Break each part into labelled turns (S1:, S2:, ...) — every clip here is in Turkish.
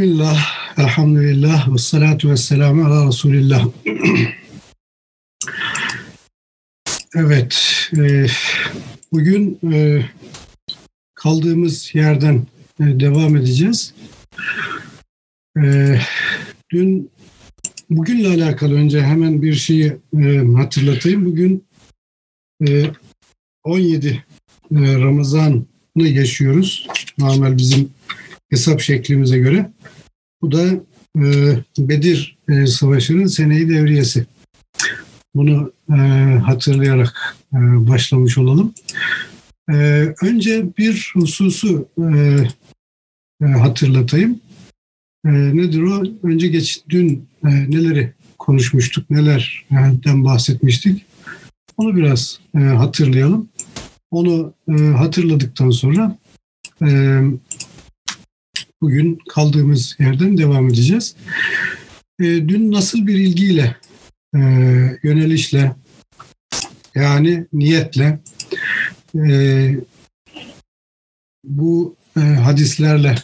S1: Bismillah, elhamdülillah, ve salatu ve selamu ala Resulillah. evet, e, bugün e, kaldığımız yerden e, devam edeceğiz. E, dün, bugünle alakalı önce hemen bir şeyi e, hatırlatayım. Bugün e, 17 e, Ramazan'ı yaşıyoruz. Normal bizim hesap şeklimize göre. Bu da e, Bedir e, Savaşı'nın seneyi devriyesi. Bunu e, hatırlayarak e, başlamış olalım. E, önce bir hususu e, e, hatırlatayım. E, nedir o? Önce geç dün e, neleri konuşmuştuk, nelerden bahsetmiştik. Onu biraz e, hatırlayalım. Onu e, hatırladıktan sonra e, bugün kaldığımız yerden devam edeceğiz. E, dün nasıl bir ilgiyle, e, yönelişle, yani niyetle e, bu e, hadislerle,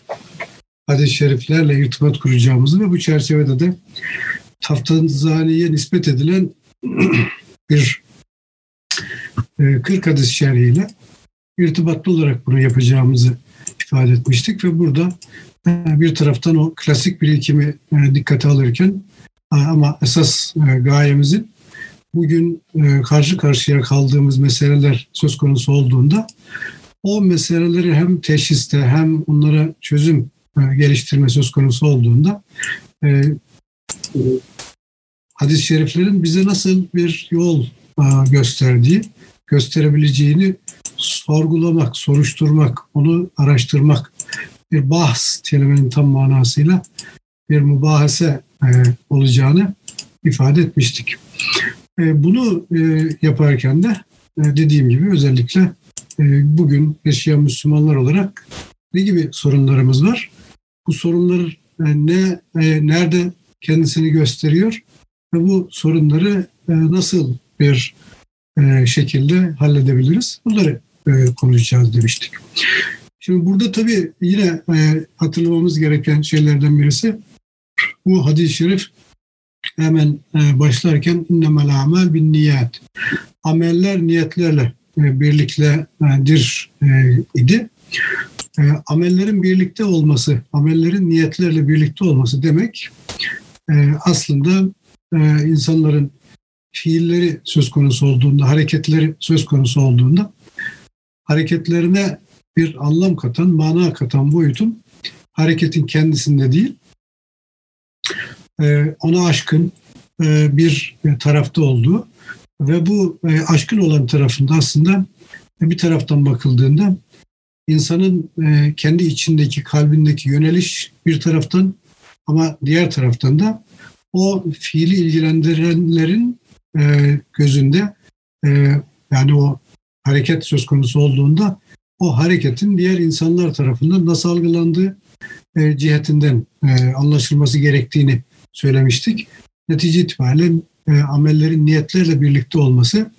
S1: hadis-i şeriflerle irtibat kuracağımızı ve bu çerçevede de Taftazani'ye nispet edilen bir e, 40 hadis şerhiyle irtibatlı olarak bunu yapacağımızı ifade etmiştik ve burada e, bir taraftan o klasik birikimi e, dikkate alırken e, ama esas gayemizin bugün karşı karşıya kaldığımız meseleler söz konusu olduğunda o meseleleri hem teşhiste hem onlara çözüm geliştirme söz konusu olduğunda hadis-i şeriflerin bize nasıl bir yol gösterdiği, gösterebileceğini sorgulamak, soruşturmak, onu araştırmak bir bahs kelimenin tam manasıyla bir mübahase e, olacağını ifade etmiştik. E, bunu e, yaparken de e, dediğim gibi özellikle e, bugün yaşayan Müslümanlar olarak ne gibi sorunlarımız var? Bu sorunlar e, ne e, nerede kendisini gösteriyor ve bu sorunları e, nasıl bir e, şekilde halledebiliriz? Bunları e, konuşacağız demiştik. Şimdi burada tabii yine e, hatırlamamız gereken şeylerden birisi bu hadis-i şerif hemen başlarken innemel amel bin niyet. Ameller niyetlerle e, birliktedir idi. Amellerin birlikte olması, amellerin niyetlerle birlikte olması demek aslında insanların fiilleri söz konusu olduğunda, hareketleri söz konusu olduğunda hareketlerine bir anlam katan, mana katan boyutun hareketin kendisinde değil, e, ona aşkın e, bir tarafta olduğu ve bu e, aşkın olan tarafında aslında bir taraftan bakıldığında insanın kendi içindeki, kalbindeki yöneliş bir taraftan ama diğer taraftan da o fiili ilgilendirenlerin gözünde yani o hareket söz konusu olduğunda o hareketin diğer insanlar tarafından nasıl algılandığı e, cihetinden e, anlaşılması gerektiğini söylemiştik. Netice itibariyle e, amellerin niyetlerle birlikte olması,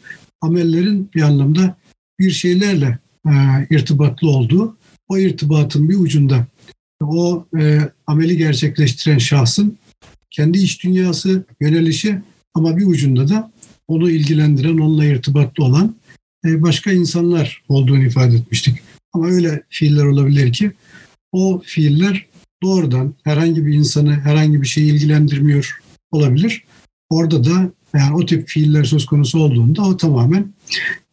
S1: amellerin bir anlamda bir şeylerle e, irtibatlı olduğu, o irtibatın bir ucunda o e, ameli gerçekleştiren şahsın kendi iç dünyası, yönelişi ama bir ucunda da onu ilgilendiren, onunla irtibatlı olan e, başka insanlar olduğunu ifade etmiştik. Ama öyle fiiller olabilir ki o fiiller doğrudan herhangi bir insanı herhangi bir şey ilgilendirmiyor olabilir. Orada da yani o tip fiiller söz konusu olduğunda o tamamen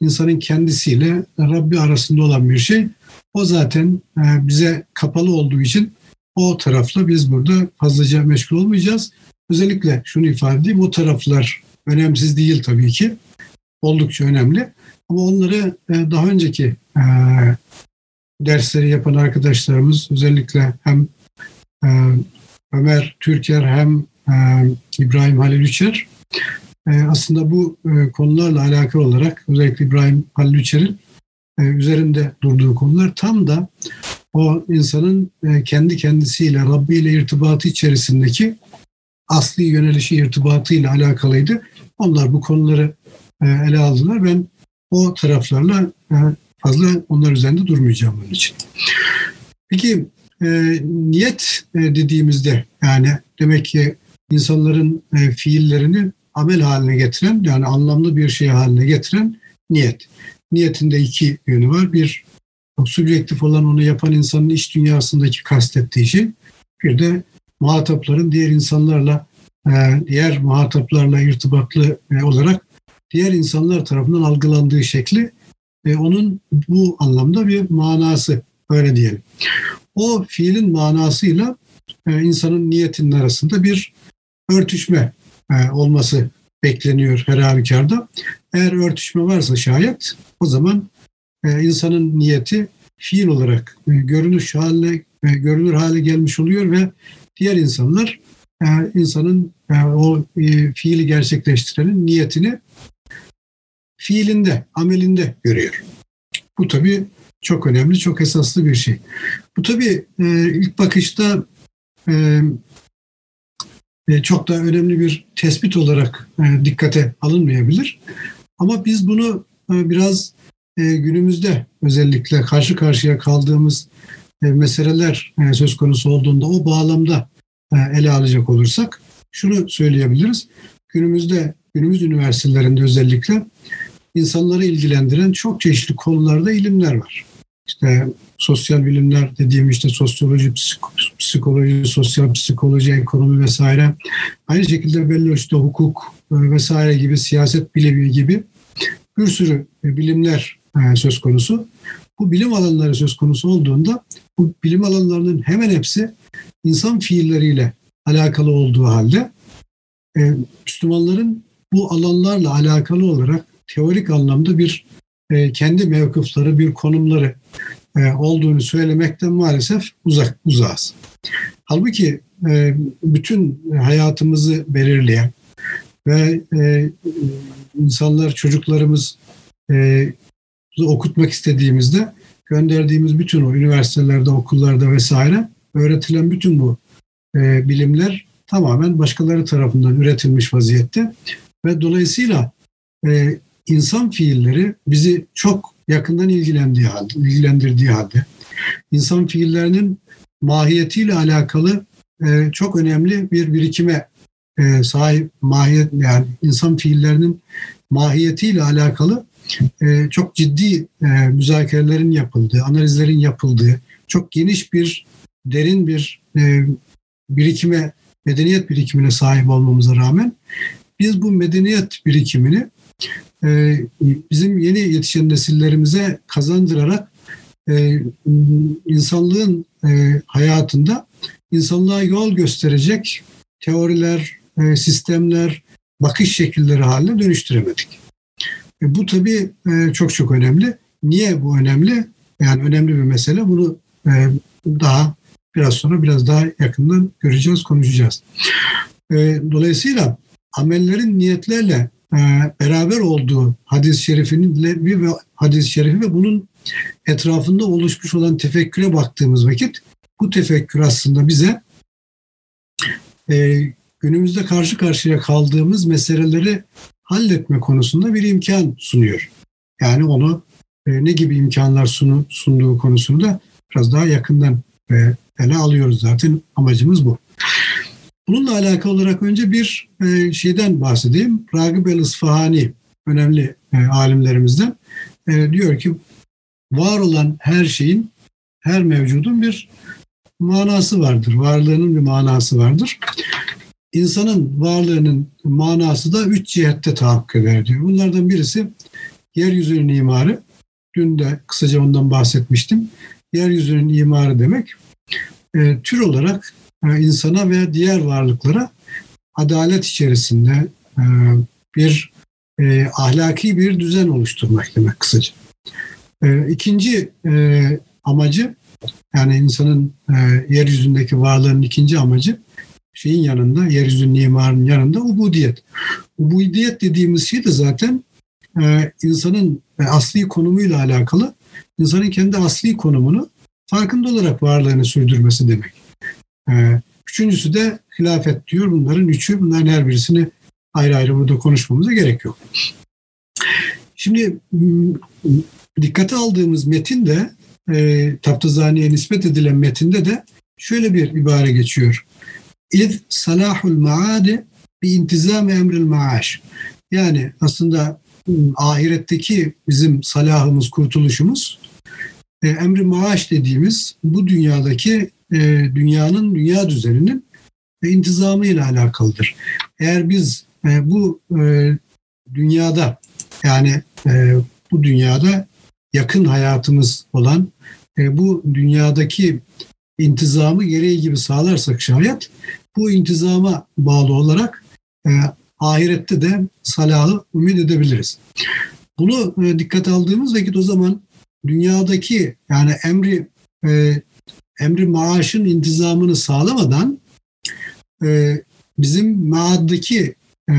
S1: insanın kendisiyle Rabbi arasında olan bir şey. O zaten e, bize kapalı olduğu için o tarafla biz burada fazlaca meşgul olmayacağız. Özellikle şunu ifade edeyim o taraflar önemsiz değil tabii ki. Oldukça önemli. Ama onları e, daha önceki e, dersleri yapan arkadaşlarımız özellikle hem e, Ömer Türker hem İbrahim Halil Üçer aslında bu konularla alakalı olarak özellikle İbrahim Halil Üçer'in üzerinde durduğu konular tam da o insanın kendi kendisiyle Rabbi ile irtibatı içerisindeki asli yönelişi irtibatıyla alakalıydı. Onlar bu konuları ele aldılar. Ben o taraflarla e, fazla onlar üzerinde durmayacağım onun için. Peki e, niyet e, dediğimizde yani demek ki insanların e, fiillerini amel haline getiren yani anlamlı bir şey haline getiren niyet. Niyetinde iki yönü var. Bir subjektif olan onu yapan insanın iç dünyasındaki kastettiği şey. Bir de muhatapların diğer insanlarla e, diğer muhataplarla irtibatlı e, olarak diğer insanlar tarafından algılandığı şekli ve onun bu anlamda bir manası öyle diyelim. O fiilin manasıyla e, insanın niyetinin arasında bir örtüşme olması bekleniyor her halükarda. Eğer örtüşme varsa şayet o zaman insanın niyeti fiil olarak görünüş haline görünür hale gelmiş oluyor ve diğer insanlar insanın o fiili gerçekleştirenin niyetini fiilinde, amelinde görüyor. Bu tabii çok önemli, çok esaslı bir şey. Bu tabii e, ilk bakışta e, e, çok da önemli bir tespit olarak e, dikkate alınmayabilir. Ama biz bunu e, biraz e, günümüzde özellikle karşı karşıya kaldığımız e, meseleler e, söz konusu olduğunda o bağlamda e, ele alacak olursak şunu söyleyebiliriz. Günümüzde günümüz üniversitelerinde özellikle insanları ilgilendiren çok çeşitli konularda ilimler var. İşte sosyal bilimler dediğim işte sosyoloji, psikoloji, sosyal psikoloji, ekonomi vesaire. Aynı şekilde belli işte hukuk e, vesaire gibi siyaset bilimi gibi bir sürü bilimler e, söz konusu. Bu bilim alanları söz konusu olduğunda bu bilim alanlarının hemen hepsi insan fiilleriyle alakalı olduğu halde e, Müslümanların bu alanlarla alakalı olarak teorik anlamda bir e, kendi mevkıfları, bir konumları e, olduğunu söylemekten maalesef uzak uzağız. Halbuki e, bütün hayatımızı belirleyen ve e, insanlar, çocuklarımız e, okutmak istediğimizde gönderdiğimiz bütün o üniversitelerde, okullarda vesaire öğretilen bütün bu e, bilimler tamamen başkaları tarafından üretilmiş vaziyette. Ve dolayısıyla e, insan fiilleri bizi çok yakından ilgilendiği halde, ilgilendirdiği halde insan fiillerinin mahiyetiyle alakalı e, çok önemli bir birikime e, sahip mahiyet yani insan fiillerinin mahiyetiyle alakalı e, çok ciddi e, müzakerelerin yapıldığı, analizlerin yapıldığı, çok geniş bir derin bir e, birikime, medeniyet birikimine sahip olmamıza rağmen biz bu medeniyet birikimini e, bizim yeni yetişen nesillerimize kazandırarak e, insanlığın e, hayatında insanlığa yol gösterecek teoriler, e, sistemler, bakış şekilleri haline dönüştüremedik. E, bu tabii e, çok çok önemli. Niye bu önemli? Yani önemli bir mesele. Bunu e, daha biraz sonra biraz daha yakından göreceğiz, konuşacağız. E, dolayısıyla amellerin niyetlerle e, beraber olduğu hadis-i şerifinin ve hadis-i şerifi ve bunun etrafında oluşmuş olan tefekküre baktığımız vakit bu tefekkür aslında bize e, günümüzde karşı karşıya kaldığımız meseleleri halletme konusunda bir imkan sunuyor. Yani onu e, ne gibi imkanlar sunu, sunduğu konusunda biraz daha yakından e, ele alıyoruz zaten amacımız bu. Bununla alakalı olarak önce bir e, şeyden bahsedeyim. Ragıb el-İsfahani önemli e, alimlerimizden diyor ki var olan her şeyin, her mevcudun bir manası vardır. Varlığının bir manası vardır. İnsanın varlığının manası da üç cihette tahakkuk eder diyor. Bunlardan birisi yeryüzünün imarı. Dün de kısaca ondan bahsetmiştim. Yeryüzünün imarı demek e, tür olarak e, insana ve diğer varlıklara adalet içerisinde e, bir e, ahlaki bir düzen oluşturmak demek kısaca. İkinci amacı yani insanın yeryüzündeki varlığının ikinci amacı şeyin yanında, yeryüzünün imarının yanında ubudiyet. Ubudiyet dediğimiz şey de zaten insanın asli konumuyla alakalı, insanın kendi asli konumunu farkında olarak varlığını sürdürmesi demek. Ee, üçüncüsü de hilafet diyor. Bunların üçü, bunların her birisini ayrı ayrı burada konuşmamıza gerek yok. Şimdi dikkate aldığımız metin de e, Taptazani'ye nispet edilen metinde de şöyle bir ibare geçiyor. İz salahul maade bi intizam emril maaş. Yani aslında ıı, ahiretteki bizim salahımız, kurtuluşumuz e, emri maaş dediğimiz bu dünyadaki e, dünyanın, dünya düzeninin e, intizamı ile alakalıdır. Eğer biz bu dünyada yani bu dünyada yakın hayatımız olan bu dünyadaki intizamı gereği gibi sağlarsak şayet bu intizama bağlı olarak e, ahirette de salahı ümit edebiliriz. Bunu e, dikkat aldığımız vakit o zaman dünyadaki yani emri e, emri maaşın intizamını sağlamadan e, bizim maaddaki e,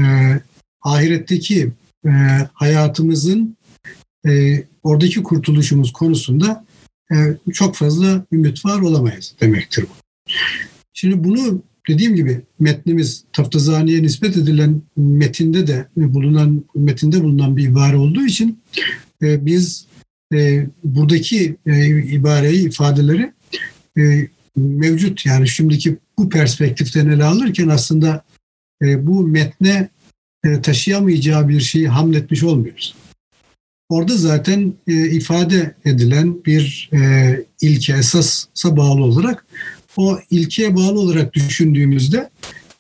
S1: ahiretteki e, hayatımızın e, oradaki kurtuluşumuz konusunda çok fazla ümit var olamayız demektir bu. Şimdi bunu dediğim gibi metnimiz Taftazani'ye nispet edilen metinde de bulunan metinde bulunan bir ibare olduğu için e, biz e, buradaki e, ibareyi ifadeleri e, mevcut yani şimdiki bu perspektiften ele alırken aslında e, bu metne e, taşıyamayacağı bir şeyi hamletmiş olmuyoruz. Orada zaten e, ifade edilen bir e, ilke esasa bağlı olarak o ilkeye bağlı olarak düşündüğümüzde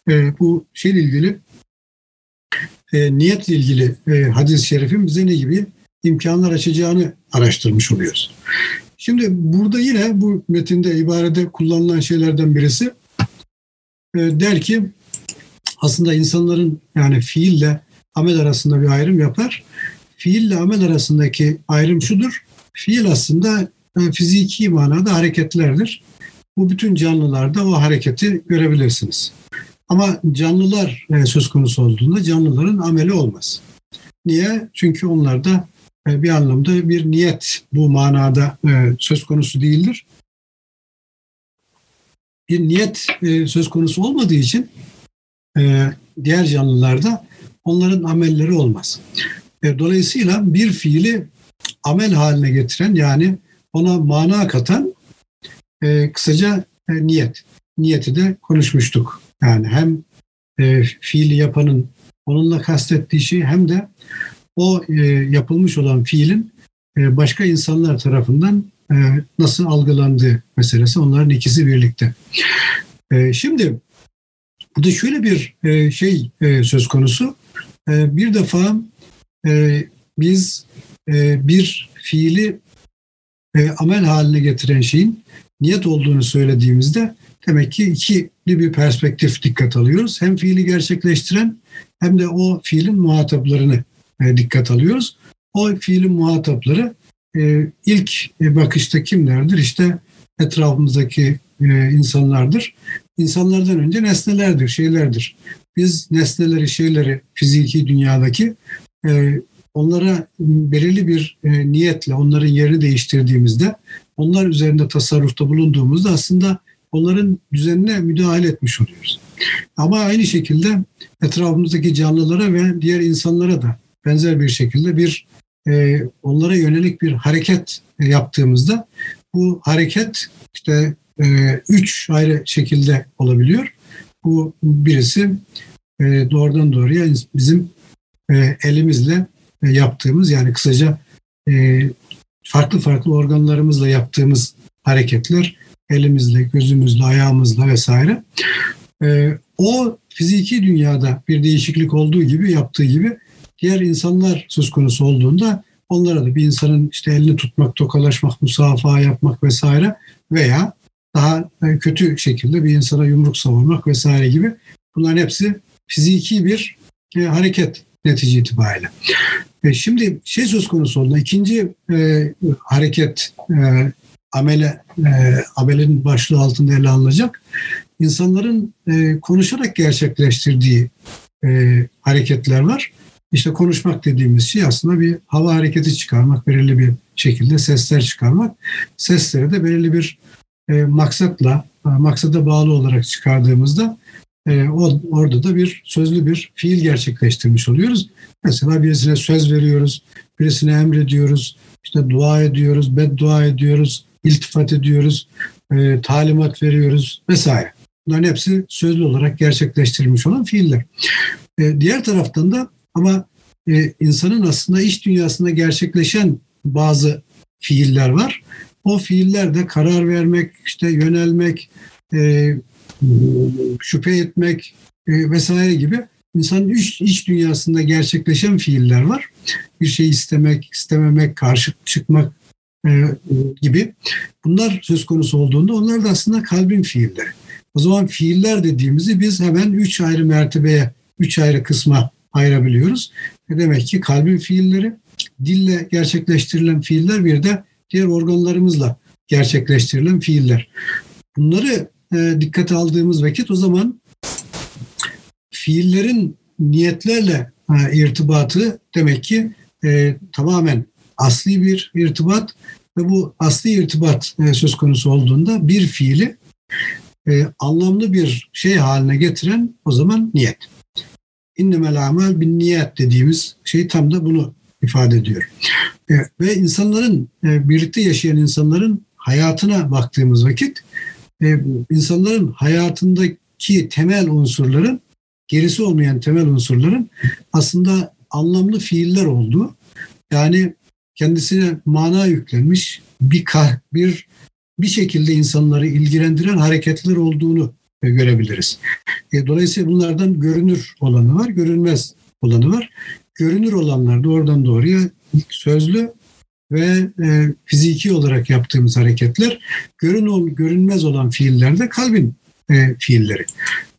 S1: e, bu şeyle ilgili e, niyetle ilgili e, hadis-i şerifin bize ne gibi imkanlar açacağını araştırmış oluyoruz. Şimdi burada yine bu metinde ibarede kullanılan şeylerden birisi e, der ki aslında insanların yani fiille amel arasında bir ayrım yapar. Fiille amel arasındaki ayrım şudur. Fiil aslında e, fiziki manada hareketlerdir. Bu bütün canlılarda o hareketi görebilirsiniz. Ama canlılar e, söz konusu olduğunda canlıların ameli olmaz. Niye? Çünkü onlarda e, bir anlamda bir niyet bu manada söz konusu değildir. Bir niyet söz konusu olmadığı için diğer canlılarda onların amelleri olmaz. Dolayısıyla bir fiili amel haline getiren yani ona mana katan e, kısaca e, niyet. Niyeti de konuşmuştuk. Yani hem e, fiili yapanın onunla kastettiği şey hem de o e, yapılmış olan fiilin e, başka insanlar tarafından e, nasıl algılandığı meselesi onların ikisi birlikte. E, şimdi burada şöyle bir e, şey e, söz konusu. E, bir defa e, biz e, bir fiili e, amel haline getiren şeyin niyet olduğunu söylediğimizde demek ki ikili bir perspektif dikkat alıyoruz. Hem fiili gerçekleştiren hem de o fiilin muhataplarını e, dikkat alıyoruz. O fiilin muhatapları e, ilk bakışta kimlerdir? İşte etrafımızdaki e, insanlardır. İnsanlardan önce nesnelerdir, şeylerdir. Biz nesneleri, şeyleri fiziki dünyadaki onlara belirli bir niyetle onların yerini değiştirdiğimizde onlar üzerinde tasarrufta bulunduğumuzda aslında onların düzenine müdahale etmiş oluyoruz. Ama aynı şekilde etrafımızdaki canlılara ve diğer insanlara da benzer bir şekilde bir e, onlara yönelik bir hareket yaptığımızda bu hareket işte e, üç ayrı şekilde olabiliyor. Bu birisi e, doğrudan doğruya bizim e, elimizle e, yaptığımız yani kısaca e, farklı farklı organlarımızla yaptığımız hareketler, elimizle, gözümüzle, ayağımızla vesaire. E, o fiziki dünyada bir değişiklik olduğu gibi, yaptığı gibi diğer insanlar söz konusu olduğunda onlara da bir insanın işte elini tutmak, tokalaşmak, musafaha yapmak vesaire veya daha e, kötü şekilde bir insana yumruk savurmak vesaire gibi bunların hepsi fiziki bir e, hareket netice itibariyle. E, şimdi şey söz konusu oldu. İkinci e, hareket e, amele e, amelenin başlığı altında ele alınacak. İnsanların e, konuşarak gerçekleştirdiği e, hareketler var. İşte konuşmak dediğimiz şey aslında bir hava hareketi çıkarmak, belirli bir şekilde sesler çıkarmak. Sesleri de belirli bir e, maksatla, e, maksada bağlı olarak çıkardığımızda e, orada da bir sözlü bir fiil gerçekleştirmiş oluyoruz. Mesela birisine söz veriyoruz, birisine emrediyoruz, işte dua ediyoruz, beddua ediyoruz, iltifat ediyoruz, e, talimat veriyoruz vesaire. Bunların hepsi sözlü olarak gerçekleştirilmiş olan fiiller. E, diğer taraftan da ama e, insanın aslında iç dünyasında gerçekleşen bazı fiiller var. O fiiller de karar vermek, işte yönelmek, e, şüphe etmek e, vesaire gibi insanın iç, iç dünyasında gerçekleşen fiiller var. Bir şey istemek, istememek, karşı çıkmak e, gibi. Bunlar söz konusu olduğunda onlar da aslında kalbin fiilleri. O zaman fiiller dediğimizi biz hemen üç ayrı mertebeye, üç ayrı kısma ayırabiliyoruz. E demek ki kalbin fiilleri, dille gerçekleştirilen fiiller bir de diğer organlarımızla gerçekleştirilen fiiller. Bunları e, dikkate aldığımız vakit o zaman fiillerin niyetlerle e, irtibatı demek ki e, tamamen asli bir irtibat ve bu asli irtibat e, söz konusu olduğunda bir fiili anlamlı bir şey haline getiren o zaman niyet. İnnemel amel bin niyet dediğimiz şey tam da bunu ifade ediyor. Ve insanların, birlikte yaşayan insanların hayatına baktığımız vakit e, insanların hayatındaki temel unsurların gerisi olmayan temel unsurların aslında anlamlı fiiller olduğu yani kendisine mana yüklenmiş bir bir bir şekilde insanları ilgilendiren hareketler olduğunu görebiliriz. E, dolayısıyla bunlardan görünür olanı var, görünmez olanı var. Görünür olanlar doğrudan doğruya sözlü ve e, fiziki olarak yaptığımız hareketler, görün görünmez olan fiiller de kalbin e, fiilleri.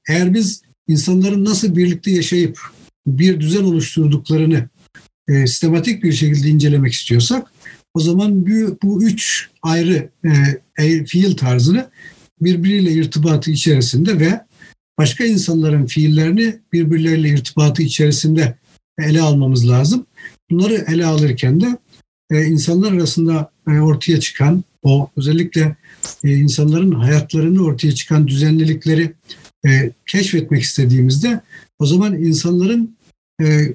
S1: Eğer biz insanların nasıl birlikte yaşayıp bir düzen oluşturduklarını e, sistematik bir şekilde incelemek istiyorsak o zaman bu, bu üç ayrı e, fiil tarzını birbiriyle irtibatı içerisinde ve başka insanların fiillerini birbirleriyle irtibatı içerisinde ele almamız lazım. Bunları ele alırken de e, insanlar arasında e, ortaya çıkan o özellikle e, insanların hayatlarını ortaya çıkan düzenlilikleri e, keşfetmek istediğimizde o zaman insanların e,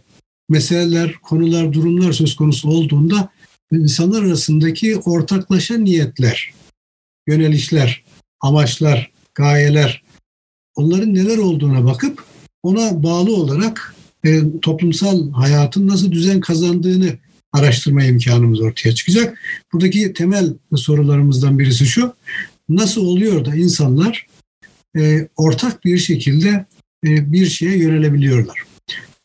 S1: meseleler, konular, durumlar söz konusu olduğunda insanlar arasındaki ortaklaşa niyetler, yönelişler, amaçlar, gayeler, onların neler olduğuna bakıp ona bağlı olarak e, toplumsal hayatın nasıl düzen kazandığını araştırma imkanımız ortaya çıkacak. Buradaki temel sorularımızdan birisi şu. Nasıl oluyor da insanlar e, ortak bir şekilde e, bir şeye yönelebiliyorlar?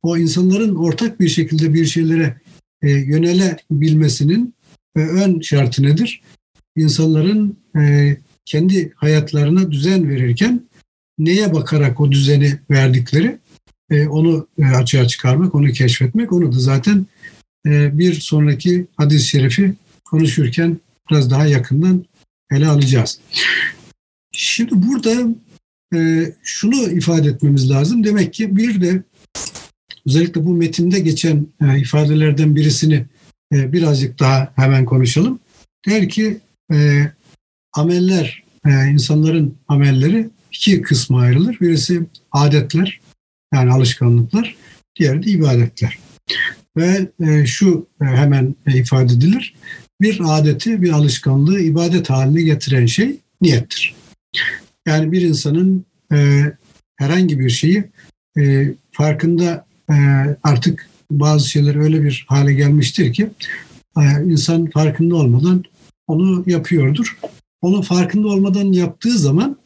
S1: O insanların ortak bir şekilde bir şeylere e, yönelebilmesinin e, ön şartı nedir? İnsanların e, kendi hayatlarına düzen verirken neye bakarak o düzeni verdikleri e, onu e, açığa çıkarmak, onu keşfetmek, onu da zaten bir sonraki hadis-i şerifi konuşurken biraz daha yakından ele alacağız. Şimdi burada e, şunu ifade etmemiz lazım. Demek ki bir de özellikle bu metinde geçen e, ifadelerden birisini e, birazcık daha hemen konuşalım. Der ki ameller, insanların amelleri iki kısma ayrılır. Birisi adetler yani alışkanlıklar, diğeri de ibadetler. Ve e, şu e, hemen ifade edilir. Bir adeti, bir alışkanlığı ibadet haline getiren şey niyettir. Yani bir insanın e, herhangi bir şeyi farkında artık bazı şeyler öyle bir hale gelmiştir ki insan farkında olmadan onu yapıyordur. Onu farkında olmadan yaptığı zaman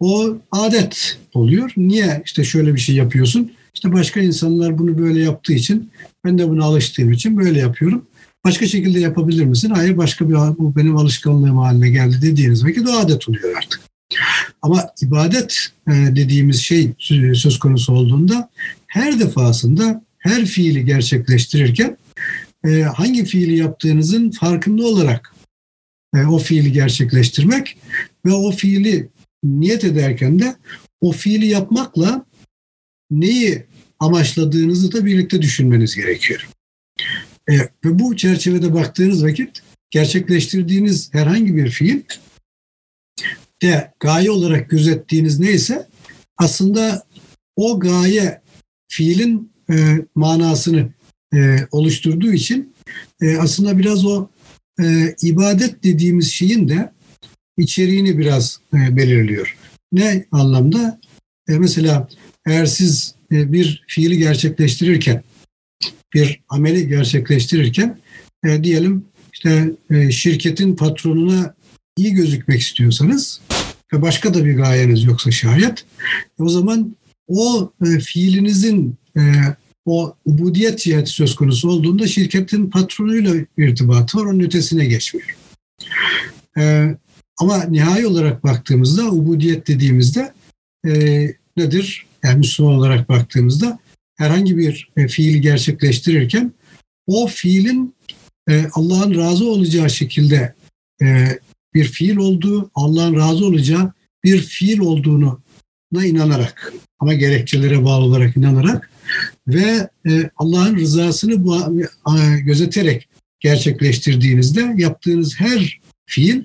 S1: o adet oluyor. Niye işte şöyle bir şey yapıyorsun? İşte başka insanlar bunu böyle yaptığı için ben de buna alıştığım için böyle yapıyorum. Başka şekilde yapabilir misin? Hayır başka bir bu benim alışkanlığım haline geldi dediğiniz vakit o adet oluyor artık. Ama ibadet e, dediğimiz şey söz konusu olduğunda her defasında her fiili gerçekleştirirken e, hangi fiili yaptığınızın farkında olarak e, o fiili gerçekleştirmek ve o fiili niyet ederken de o fiili yapmakla neyi amaçladığınızı da birlikte düşünmeniz gerekiyor. E, ve bu çerçevede baktığınız vakit gerçekleştirdiğiniz herhangi bir fiil de gaye olarak gözettiğiniz neyse aslında o gaye fiilin e, manasını e, oluşturduğu için e, aslında biraz o e, ibadet dediğimiz şeyin de içeriğini biraz e, belirliyor. Ne anlamda? E, mesela eğer siz e, bir fiili gerçekleştirirken, bir ameli gerçekleştirirken e, diyelim işte e, şirketin patronuna iyi gözükmek istiyorsanız ve başka da bir gayeniz yoksa şayet o zaman o e, fiilinizin e, o ubudiyet ciheti söz konusu olduğunda şirketin patronuyla irtibatı var, onun ötesine geçmiyor. E, ama nihai olarak baktığımızda, ubudiyet dediğimizde e, nedir? Yani Müslüman olarak baktığımızda herhangi bir e, fiili gerçekleştirirken o fiilin e, Allah'ın razı olacağı şekilde e, bir fiil olduğu, Allah'ın razı olacağı bir fiil olduğunu da inanarak ama gerekçelere bağlı olarak inanarak ve Allah'ın rızasını bu, gözeterek gerçekleştirdiğinizde yaptığınız her fiil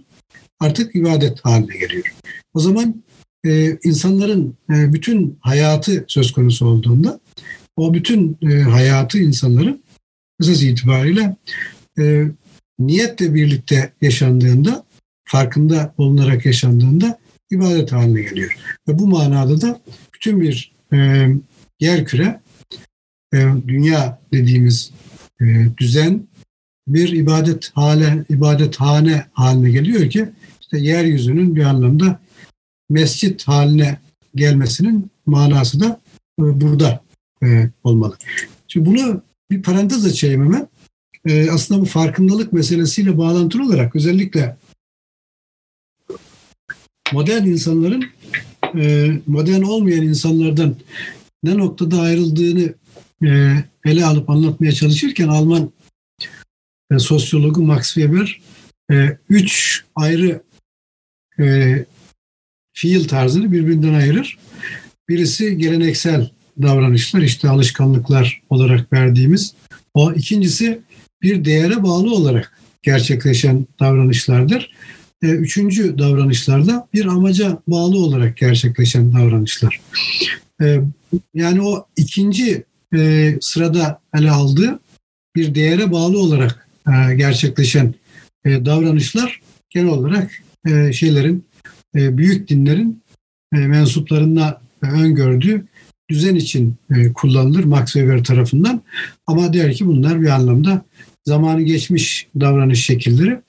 S1: artık ibadet haline geliyor. O zaman e, insanların e, bütün hayatı söz konusu olduğunda o bütün e, hayatı insanların esas itibariyle e, niyetle birlikte yaşandığında, farkında olunarak yaşandığında ibadet haline geliyor. Ve bu manada da bütün bir yer küre, dünya dediğimiz düzen bir ibadet hale, ibadet hane haline geliyor ki işte yeryüzünün bir anlamda mescit haline gelmesinin manası da e, burada e, olmalı. Şimdi bunu bir parantez açayım hemen. E, aslında bu farkındalık meselesiyle bağlantılı olarak özellikle modern insanların modern olmayan insanlardan ne noktada ayrıldığını ele alıp anlatmaya çalışırken Alman sosyologu Max Weber üç ayrı fiil tarzını birbirinden ayırır. Birisi geleneksel davranışlar, işte alışkanlıklar olarak verdiğimiz. O ikincisi bir değere bağlı olarak gerçekleşen davranışlardır. E, üçüncü davranışlarda bir amaca bağlı olarak gerçekleşen davranışlar. E, yani o ikinci e, sırada ele aldığı bir değere bağlı olarak gerçekleşen davranışlar genel olarak şeylerin büyük dinlerin mensuplarına öngördüğü düzen için kullanılır Max Weber tarafından. Ama der ki bunlar bir anlamda zamanı geçmiş davranış şekilleri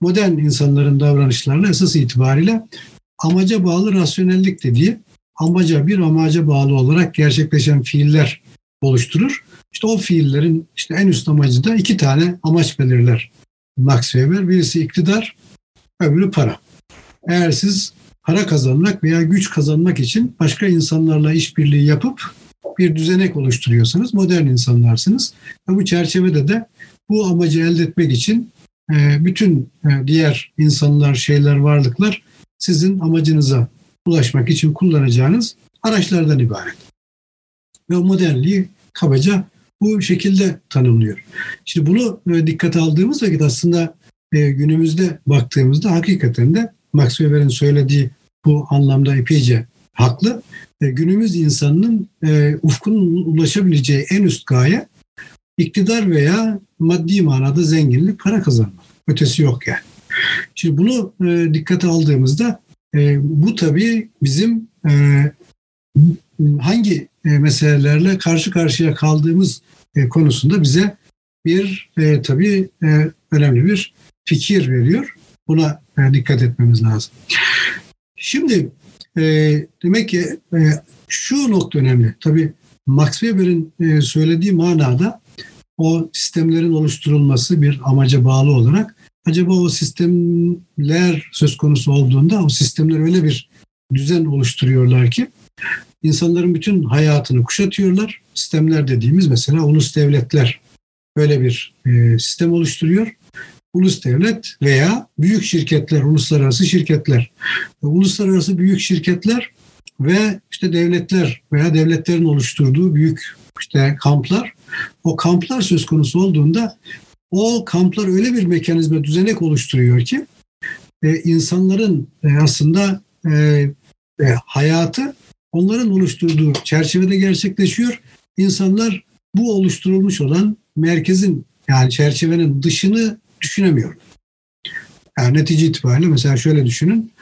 S1: modern insanların davranışlarına esas itibariyle amaca bağlı rasyonellik dediği amaca bir amaca bağlı olarak gerçekleşen fiiller oluşturur. İşte o fiillerin işte en üst amacı da iki tane amaç belirler Max Weber. Birisi iktidar, öbürü para. Eğer siz para kazanmak veya güç kazanmak için başka insanlarla işbirliği yapıp bir düzenek oluşturuyorsanız modern insanlarsınız. Ve bu çerçevede de bu amacı elde etmek için e, bütün e, diğer insanlar, şeyler, varlıklar sizin amacınıza ulaşmak için kullanacağınız araçlardan ibaret. Ve modernliği kabaca bu şekilde tanımlıyor. Şimdi bunu e, dikkate aldığımız vakit aslında günümüzde baktığımızda hakikaten de Max Weber'in söylediği bu anlamda epeyce haklı. Günümüz insanının ufkunun ulaşabileceği en üst gaye iktidar veya maddi manada zenginlik, para kazanmak. Ötesi yok yani. Şimdi bunu e, dikkate aldığımızda e, bu tabii bizim e, hangi e, meselelerle karşı karşıya kaldığımız e, konusunda bize bir e, tabii e, önemli bir fikir veriyor. Buna e, dikkat etmemiz lazım. Şimdi e, demek ki e, şu nokta önemli. Tabii Max Weber'in e, söylediği manada o sistemlerin oluşturulması bir amaca bağlı olarak acaba o sistemler söz konusu olduğunda o sistemler öyle bir düzen oluşturuyorlar ki insanların bütün hayatını kuşatıyorlar. Sistemler dediğimiz mesela ulus devletler böyle bir e, sistem oluşturuyor. Ulus devlet veya büyük şirketler, uluslararası şirketler. Uluslararası büyük şirketler ve işte devletler veya devletlerin oluşturduğu büyük işte kamplar o kamplar söz konusu olduğunda o kamplar öyle bir mekanizma düzenek oluşturuyor ki e, insanların e, aslında e, e, hayatı onların oluşturduğu çerçevede gerçekleşiyor. İnsanlar bu oluşturulmuş olan merkezin yani çerçevenin dışını düşünemiyor. Yani netice itibariyle mesela şöyle düşünün.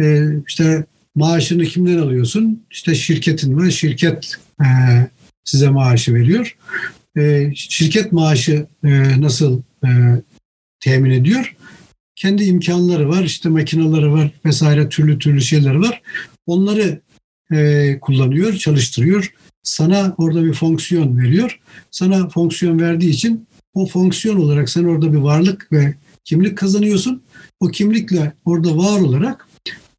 S1: E, işte maaşını kimden alıyorsun? İşte şirketin var. Şirket e, size maaşı veriyor. E, şirket maaşı e, nasıl e, temin ediyor? Kendi imkanları var, işte makinaları var vesaire türlü türlü şeyler var. Onları e, kullanıyor, çalıştırıyor. Sana orada bir fonksiyon veriyor. Sana fonksiyon verdiği için o fonksiyon olarak sen orada bir varlık ve kimlik kazanıyorsun. O kimlikle orada var olarak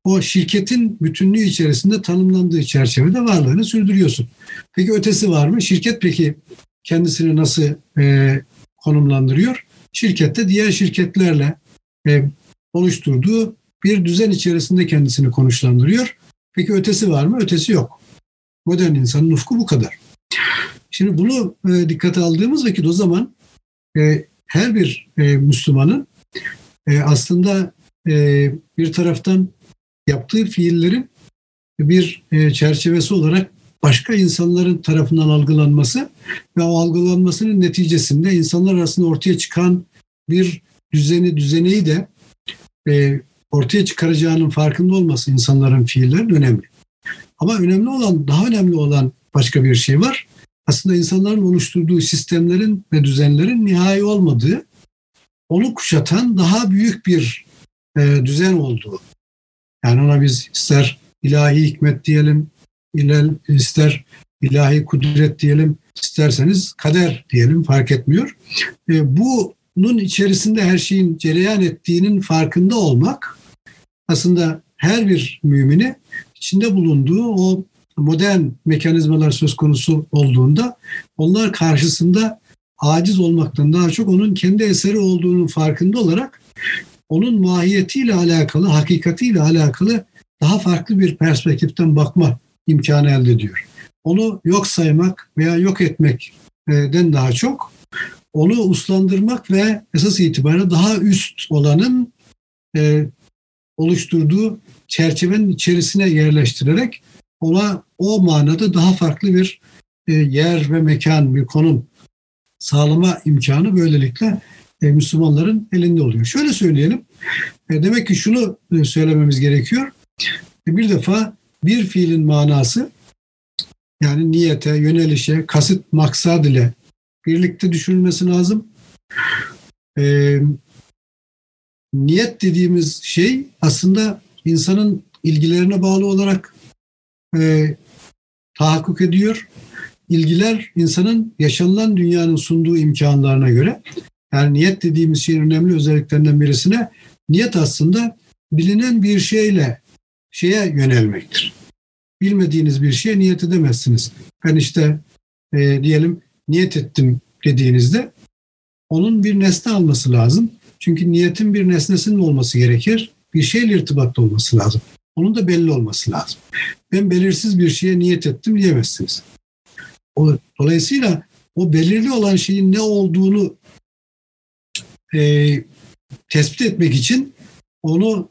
S1: o şirketin bütünlüğü içerisinde tanımlandığı çerçevede varlığını sürdürüyorsun. Peki ötesi var mı? Şirket peki kendisini nasıl e, konumlandırıyor? Şirkette diğer şirketlerle e, oluşturduğu bir düzen içerisinde kendisini konuşlandırıyor. Peki ötesi var mı? Ötesi yok. Modern insanın ufku bu kadar. Şimdi bunu e, dikkate aldığımız vakit o zaman e, her bir e, Müslümanın e, aslında bir taraftan yaptığı fiillerin bir çerçevesi olarak başka insanların tarafından algılanması ve o algılanmasının neticesinde insanlar arasında ortaya çıkan bir düzeni, düzeneyi de ortaya çıkaracağının farkında olması insanların fiillerin önemli. Ama önemli olan, daha önemli olan başka bir şey var. Aslında insanların oluşturduğu sistemlerin ve düzenlerin nihai olmadığı, onu kuşatan daha büyük bir e, düzen olduğu. Yani ona biz ister ilahi hikmet diyelim, ister ilahi kudret diyelim, isterseniz kader diyelim fark etmiyor. E, bunun içerisinde her şeyin cereyan ettiğinin farkında olmak aslında her bir mümini içinde bulunduğu o modern mekanizmalar söz konusu olduğunda onlar karşısında aciz olmaktan daha çok onun kendi eseri olduğunun farkında olarak onun mahiyetiyle alakalı, hakikatiyle alakalı daha farklı bir perspektiften bakma imkanı elde ediyor. Onu yok saymak veya yok etmekten daha çok onu uslandırmak ve esas itibariyle daha üst olanın e, oluşturduğu çerçevenin içerisine yerleştirerek ona o manada daha farklı bir e, yer ve mekan, bir konum sağlama imkanı böylelikle e, Müslümanların elinde oluyor. Şöyle söyleyelim, e, demek ki şunu e, söylememiz gerekiyor. E, bir defa bir fiilin manası yani niyete, yönelişe, kasıt, maksad ile birlikte düşünülmesi lazım. E, niyet dediğimiz şey aslında insanın ilgilerine bağlı olarak e, tahakkuk ediyor. İlgiler insanın yaşanılan dünyanın sunduğu imkanlarına göre yani niyet dediğimiz şeyin önemli özelliklerinden birisine niyet aslında bilinen bir şeyle şeye yönelmektir. Bilmediğiniz bir şeye niyet edemezsiniz. Ben işte e, diyelim niyet ettim dediğinizde onun bir nesne alması lazım. Çünkü niyetin bir nesnesinin olması gerekir. Bir şeyle irtibatlı olması lazım. Onun da belli olması lazım. Ben belirsiz bir şeye niyet ettim diyemezsiniz. O, dolayısıyla o belirli olan şeyin ne olduğunu e, tespit etmek için onu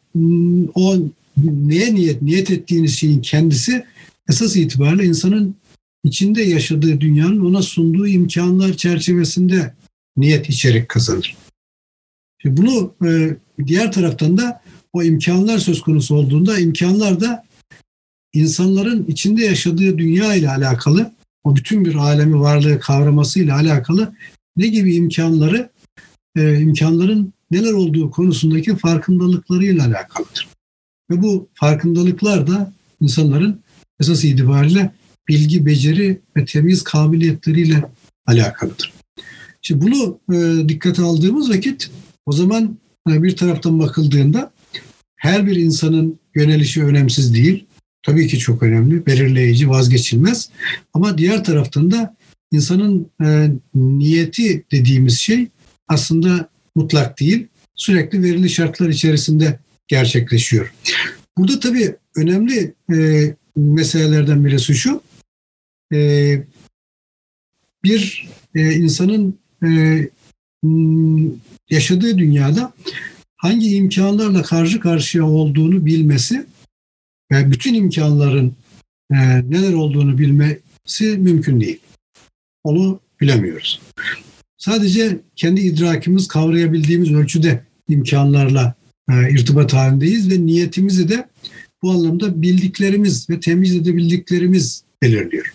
S1: o neye niyet niyet ettiğiniz şeyin kendisi esas itibariyle insanın içinde yaşadığı dünyanın ona sunduğu imkanlar çerçevesinde niyet içerik kazanır. Bunu e, diğer taraftan da o imkanlar söz konusu olduğunda imkanlar da insanların içinde yaşadığı dünya ile alakalı o bütün bir alemi varlığı kavraması ile alakalı ne gibi imkanları e, imkanların neler olduğu konusundaki farkındalıklarıyla alakalıdır. Ve bu farkındalıklar da insanların esas itibariyle bilgi, beceri ve temiz kabiliyetleriyle alakalıdır. Şimdi bunu e, dikkate aldığımız vakit o zaman e, bir taraftan bakıldığında her bir insanın yönelişi önemsiz değil. Tabii ki çok önemli, belirleyici, vazgeçilmez. Ama diğer taraftan da insanın e, niyeti dediğimiz şey aslında mutlak değil. Sürekli verili şartlar içerisinde gerçekleşiyor. Burada tabii önemli e, meselelerden birisi şu. E, bir e, insanın e, yaşadığı dünyada hangi imkanlarla karşı karşıya olduğunu bilmesi ve bütün imkanların e, neler olduğunu bilmesi mümkün değil. Onu bilemiyoruz. Sadece kendi idrakimiz kavrayabildiğimiz ölçüde imkanlarla e, irtibat halindeyiz ve niyetimizi de bu anlamda bildiklerimiz ve temiz edebildiklerimiz belirliyor.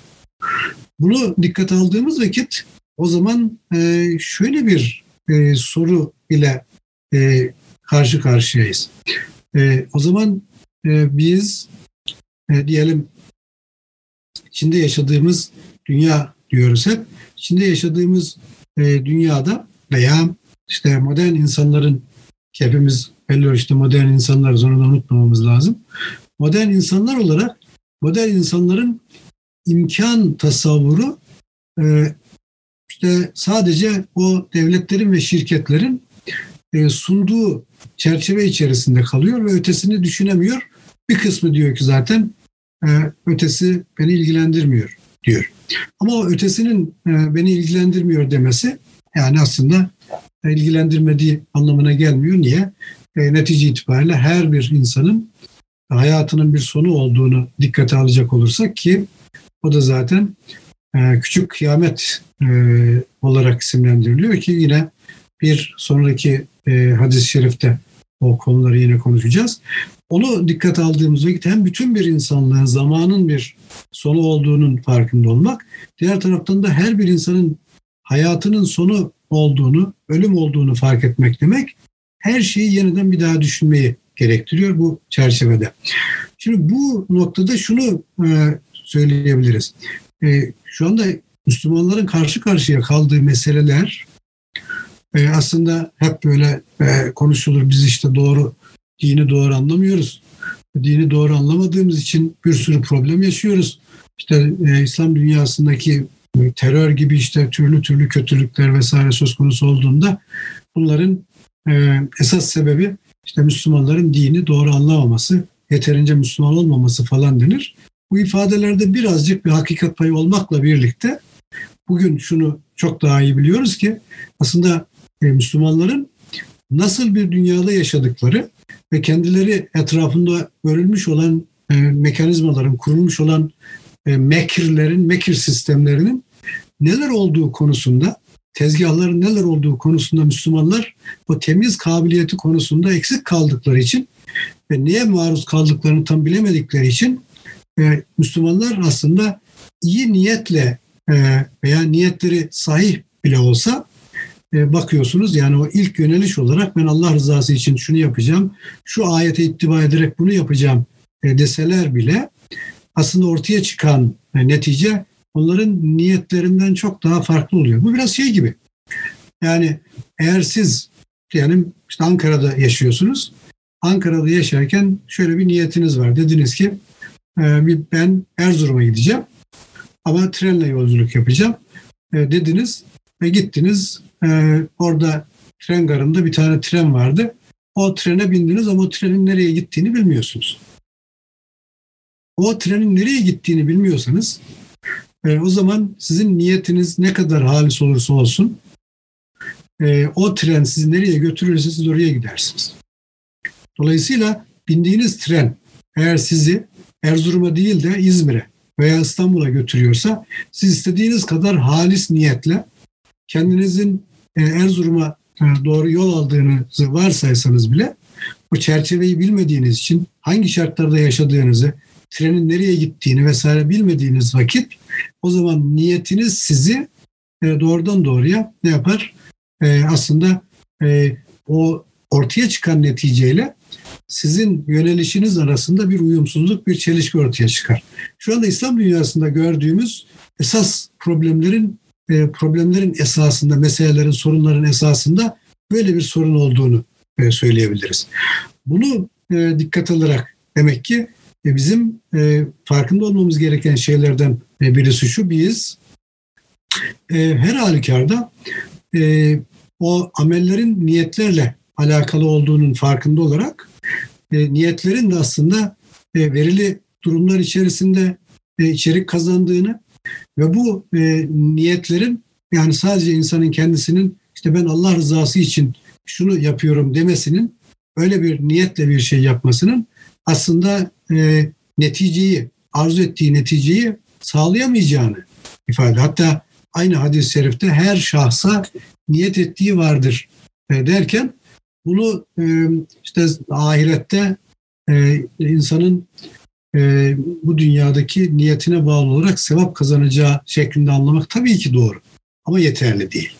S1: Bunu dikkat aldığımız vakit o zaman e, şöyle bir e, soru ile e, karşı karşıyayız. E, o zaman e, biz e, diyelim içinde yaşadığımız dünya diyoruz hep. İçinde yaşadığımız e, dünyada veya işte modern insanların ki hepimiz belli işte modern insanlarız onu da unutmamamız lazım. Modern insanlar olarak modern insanların imkan tasavvuru e, işte sadece o devletlerin ve şirketlerin sunduğu çerçeve içerisinde kalıyor ve ötesini düşünemiyor. Bir kısmı diyor ki zaten e, ötesi beni ilgilendirmiyor diyor. Ama o ötesinin e, beni ilgilendirmiyor demesi yani aslında ilgilendirmediği anlamına gelmiyor. Niye? E, netice itibariyle her bir insanın hayatının bir sonu olduğunu dikkate alacak olursak ki o da zaten e, küçük kıyamet e, olarak isimlendiriliyor ki yine bir sonraki e, hadis-i şerifte o konuları yine konuşacağız. Onu dikkat aldığımız vakit hem bütün bir insanlığın zamanın bir sonu olduğunun farkında olmak, diğer taraftan da her bir insanın hayatının sonu olduğunu, ölüm olduğunu fark etmek demek her şeyi yeniden bir daha düşünmeyi gerektiriyor bu çerçevede. Şimdi bu noktada şunu e, söyleyebiliriz. E, şu anda Müslümanların karşı karşıya kaldığı meseleler e, aslında hep böyle e, konuşulur. Biz işte doğru dini doğru anlamıyoruz. Dini doğru anlamadığımız için bir sürü problem yaşıyoruz. İşte e, İslam dünyasındaki terör gibi işte türlü türlü kötülükler vesaire söz konusu olduğunda bunların e, esas sebebi işte Müslümanların dini doğru anlamaması, yeterince Müslüman olmaması falan denir. Bu ifadelerde birazcık bir hakikat payı olmakla birlikte bugün şunu çok daha iyi biliyoruz ki aslında e, Müslümanların nasıl bir dünyada yaşadıkları ve kendileri etrafında örülmüş olan e, mekanizmaların, kurulmuş olan e, mekirlerin, mekir sistemlerinin neler olduğu konusunda, tezgahların neler olduğu konusunda Müslümanlar o temiz kabiliyeti konusunda eksik kaldıkları için ve neye maruz kaldıklarını tam bilemedikleri için Müslümanlar aslında iyi niyetle veya niyetleri sahih bile olsa bakıyorsunuz yani o ilk yöneliş olarak ben Allah rızası için şunu yapacağım, şu ayete ittiba ederek bunu yapacağım e, deseler bile aslında ortaya çıkan e, netice onların niyetlerinden çok daha farklı oluyor. Bu biraz şey gibi. Yani eğer siz diyelim işte Ankara'da yaşıyorsunuz. Ankara'da yaşarken şöyle bir niyetiniz var. Dediniz ki ben Erzurum'a gideceğim ama trenle yolculuk yapacağım dediniz ve gittiniz. Orada tren garında bir tane tren vardı. O trene bindiniz ama o trenin nereye gittiğini bilmiyorsunuz o trenin nereye gittiğini bilmiyorsanız e, o zaman sizin niyetiniz ne kadar halis olursa olsun e, o tren sizi nereye götürürse siz oraya gidersiniz. Dolayısıyla bindiğiniz tren eğer sizi Erzurum'a değil de İzmir'e veya İstanbul'a götürüyorsa siz istediğiniz kadar halis niyetle kendinizin e, Erzurum'a e, doğru yol aldığınızı varsaysanız bile o çerçeveyi bilmediğiniz için hangi şartlarda yaşadığınızı, trenin nereye gittiğini vesaire bilmediğiniz vakit o zaman niyetiniz sizi e, doğrudan doğruya ne yapar? Aslında o ortaya çıkan neticeyle sizin yönelişiniz arasında bir uyumsuzluk, bir çelişki ortaya çıkar. Şu anda İslam dünyasında gördüğümüz esas problemlerin problemlerin esasında, meselelerin, sorunların esasında böyle bir sorun olduğunu söyleyebiliriz. Bunu dikkat alarak demek ki e bizim e, farkında olmamız gereken şeylerden e, birisi şu, biz e, her halükarda e, o amellerin niyetlerle alakalı olduğunun farkında olarak e, niyetlerin de aslında e, verili durumlar içerisinde e, içerik kazandığını ve bu e, niyetlerin yani sadece insanın kendisinin işte ben Allah rızası için şunu yapıyorum demesinin öyle bir niyetle bir şey yapmasının aslında e, neticeyi, arzu ettiği neticeyi sağlayamayacağını ifade. Hatta aynı hadis-i şerifte her şahsa niyet ettiği vardır e, derken bunu e, işte ahirette e, insanın e, bu dünyadaki niyetine bağlı olarak sevap kazanacağı şeklinde anlamak tabii ki doğru. Ama yeterli değil.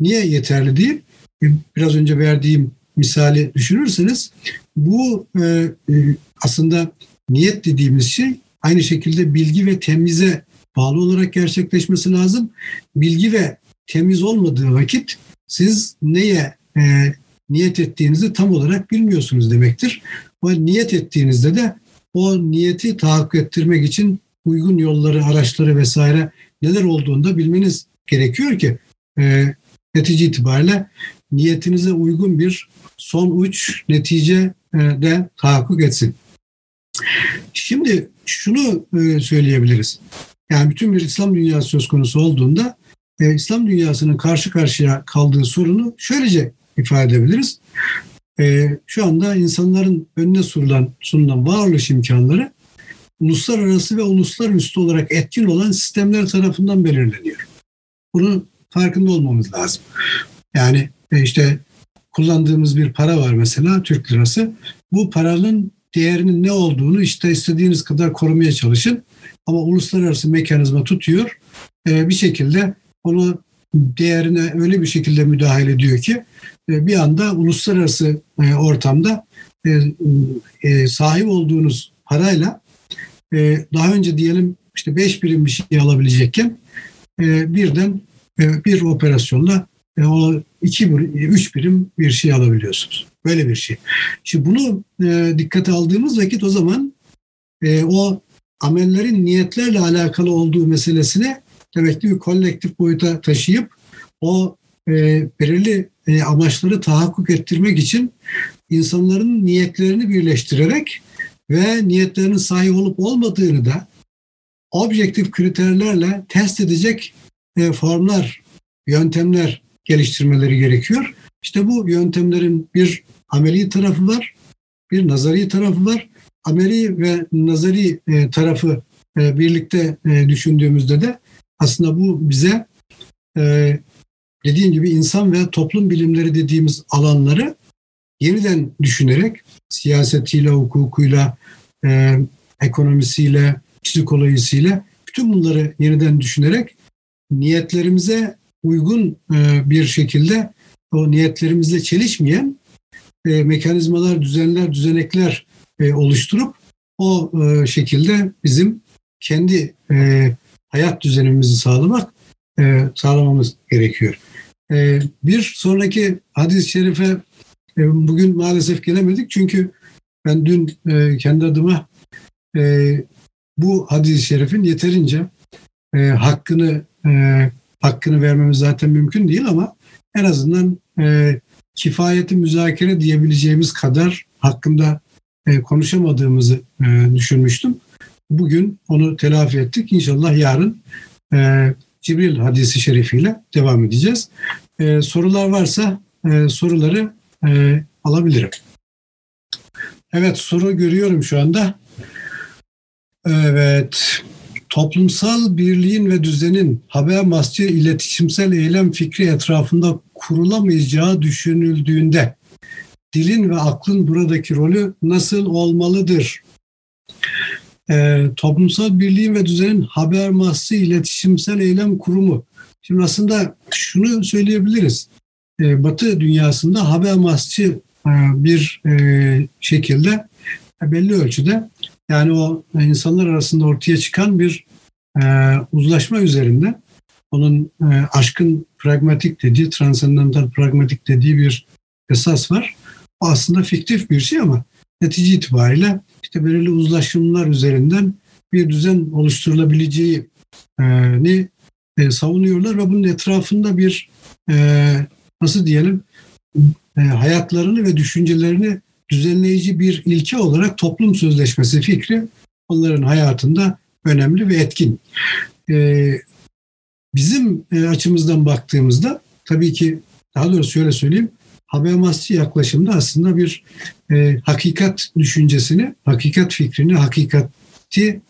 S1: Niye yeterli değil? E, biraz önce verdiğim misali düşünürseniz bu e, e, aslında niyet dediğimiz şey aynı şekilde bilgi ve temize bağlı olarak gerçekleşmesi lazım. Bilgi ve temiz olmadığı vakit siz neye e, niyet ettiğinizi tam olarak bilmiyorsunuz demektir. O niyet ettiğinizde de o niyeti tahakkuk ettirmek için uygun yolları, araçları vesaire neler olduğunu da bilmeniz gerekiyor ki e, netice itibariyle niyetinize uygun bir son uç netice e, de tahakkuk etsin. Şimdi şunu e, söyleyebiliriz. Yani bütün bir İslam dünyası söz konusu olduğunda e, İslam dünyasının karşı karşıya kaldığı sorunu şöylece ifade edebiliriz. E, şu anda insanların önüne sunulan, sunulan varoluş imkanları uluslararası ve uluslararası olarak etkin olan sistemler tarafından belirleniyor. Bunun farkında olmamız lazım. Yani e, işte kullandığımız bir para var mesela Türk lirası. Bu paranın değerinin ne olduğunu işte istediğiniz kadar korumaya çalışın. Ama uluslararası mekanizma tutuyor. E, bir şekilde onu değerine öyle bir şekilde müdahale ediyor ki bir anda uluslararası e, ortamda e, sahip olduğunuz parayla daha önce diyelim işte 5 birim bir şey alabilecekken birden bir operasyonla o iki üç birim bir şey alabiliyorsunuz. Böyle bir şey. Şimdi bunu dikkate aldığımız vakit o zaman o amellerin niyetlerle alakalı olduğu meselesine demek ki bir kolektif boyuta taşıyıp o e, belirli e, amaçları tahakkuk ettirmek için insanların niyetlerini birleştirerek ve niyetlerinin sahip olup olmadığını da objektif kriterlerle test edecek e, formlar, yöntemler geliştirmeleri gerekiyor. İşte bu yöntemlerin bir ameli tarafı var, bir nazari tarafı var. Ameli ve nazari e, tarafı e, birlikte e, düşündüğümüzde de aslında bu bize e, dediğim gibi insan ve toplum bilimleri dediğimiz alanları yeniden düşünerek siyasetiyle, hukukuyla, e, ekonomisiyle, psikolojisiyle bütün bunları yeniden düşünerek niyetlerimize uygun e, bir şekilde o niyetlerimizle çelişmeyen e, mekanizmalar, düzenler, düzenekler e, oluşturup o e, şekilde bizim kendi e, hayat düzenimizi sağlamak e, sağlamamız gerekiyor. E, bir sonraki hadis-i şerife e, bugün maalesef gelemedik çünkü ben dün e, kendi adıma e, bu hadis-i şerifin yeterince hakkını hakkını vermemiz zaten mümkün değil ama en azından kifayeti müzakere diyebileceğimiz kadar hakkında konuşamadığımızı düşünmüştüm. Bugün onu telafi ettik. İnşallah yarın Cibril hadisi şerifiyle devam edeceğiz. E, sorular varsa e, soruları e, alabilirim. Evet soru görüyorum şu anda. Evet. Toplumsal birliğin ve düzenin haber masçı iletişimsel eylem fikri etrafında kurulamayacağı düşünüldüğünde dilin ve aklın buradaki rolü nasıl olmalıdır? E, toplumsal birliğin ve düzenin haber massı iletişimsel eylem kurumu. Şimdi aslında şunu söyleyebiliriz. E, Batı dünyasında haber masçı e, bir e, şekilde e, belli ölçüde yani o insanlar arasında ortaya çıkan bir e, uzlaşma üzerinde onun e, aşkın pragmatik dediği, transendental pragmatik dediği bir esas var. O aslında fiktif bir şey ama netice itibariyle işte belirli uzlaşımlar üzerinden bir düzen oluşturulabileceğini e, savunuyorlar ve bunun etrafında bir e, nasıl diyelim e, hayatlarını ve düşüncelerini düzenleyici bir ilke olarak toplum sözleşmesi fikri onların hayatında önemli ve etkin. Bizim açımızdan baktığımızda tabii ki daha doğrusu şöyle söyleyeyim Habermasçı yaklaşımda aslında bir e, hakikat düşüncesini, hakikat fikrini, hakikati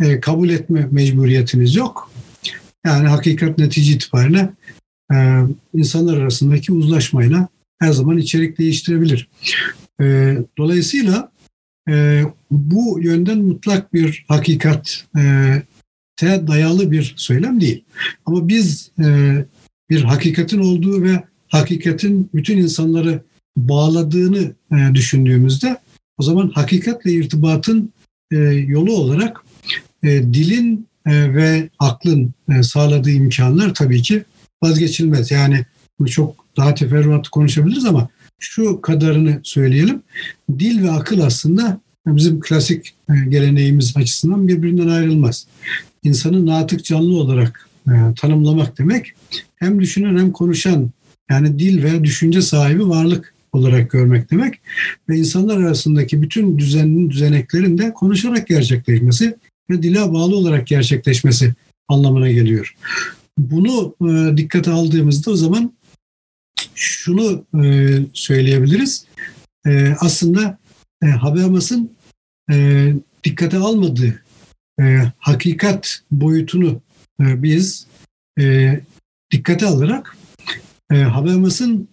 S1: e, kabul etme mecburiyetiniz yok. Yani hakikat netice itibariyle e, insanlar arasındaki uzlaşmayla her zaman içerik değiştirebilir. E, dolayısıyla e, bu yönden mutlak bir hakikat e, dayalı bir söylem değil. Ama biz e, bir hakikatin olduğu ve hakikatin bütün insanları bağladığını e, düşündüğümüzde o zaman hakikatle irtibatın e, yolu olarak e, dilin ve aklın sağladığı imkanlar tabii ki vazgeçilmez. Yani bu çok daha teferruatlı konuşabiliriz ama şu kadarını söyleyelim. Dil ve akıl aslında bizim klasik geleneğimiz açısından birbirinden ayrılmaz. İnsanı natık canlı olarak tanımlamak demek hem düşünen hem konuşan yani dil ve düşünce sahibi varlık olarak görmek demek ve insanlar arasındaki bütün düzenin düzeneklerin de konuşarak gerçekleşmesi ve dile bağlı olarak gerçekleşmesi anlamına geliyor. Bunu e, dikkate aldığımızda o zaman şunu e, söyleyebiliriz. E, aslında e, Habermas'ın dikkate almadığı hakikat boyutunu biz dikkate alarak e, Habermas'ın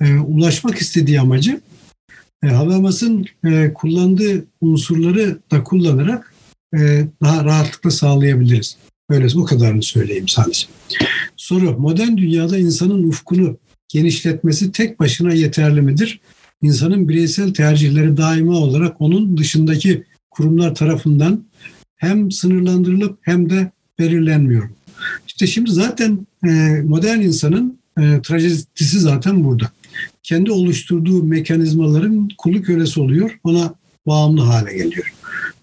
S1: e, ulaşmak istediği amacı e, Habermas'ın e, kullandığı unsurları da kullanarak e, daha rahatlıkla sağlayabiliriz. Öyle o kadarını söyleyeyim sadece. Soru, modern dünyada insanın ufkunu genişletmesi tek başına yeterli midir? İnsanın bireysel tercihleri daima olarak onun dışındaki kurumlar tarafından hem sınırlandırılıp hem de belirlenmiyor. İşte şimdi zaten e, modern insanın e, trajedisi zaten burada. Kendi oluşturduğu mekanizmaların kulu kölesi oluyor, ona bağımlı hale geliyor.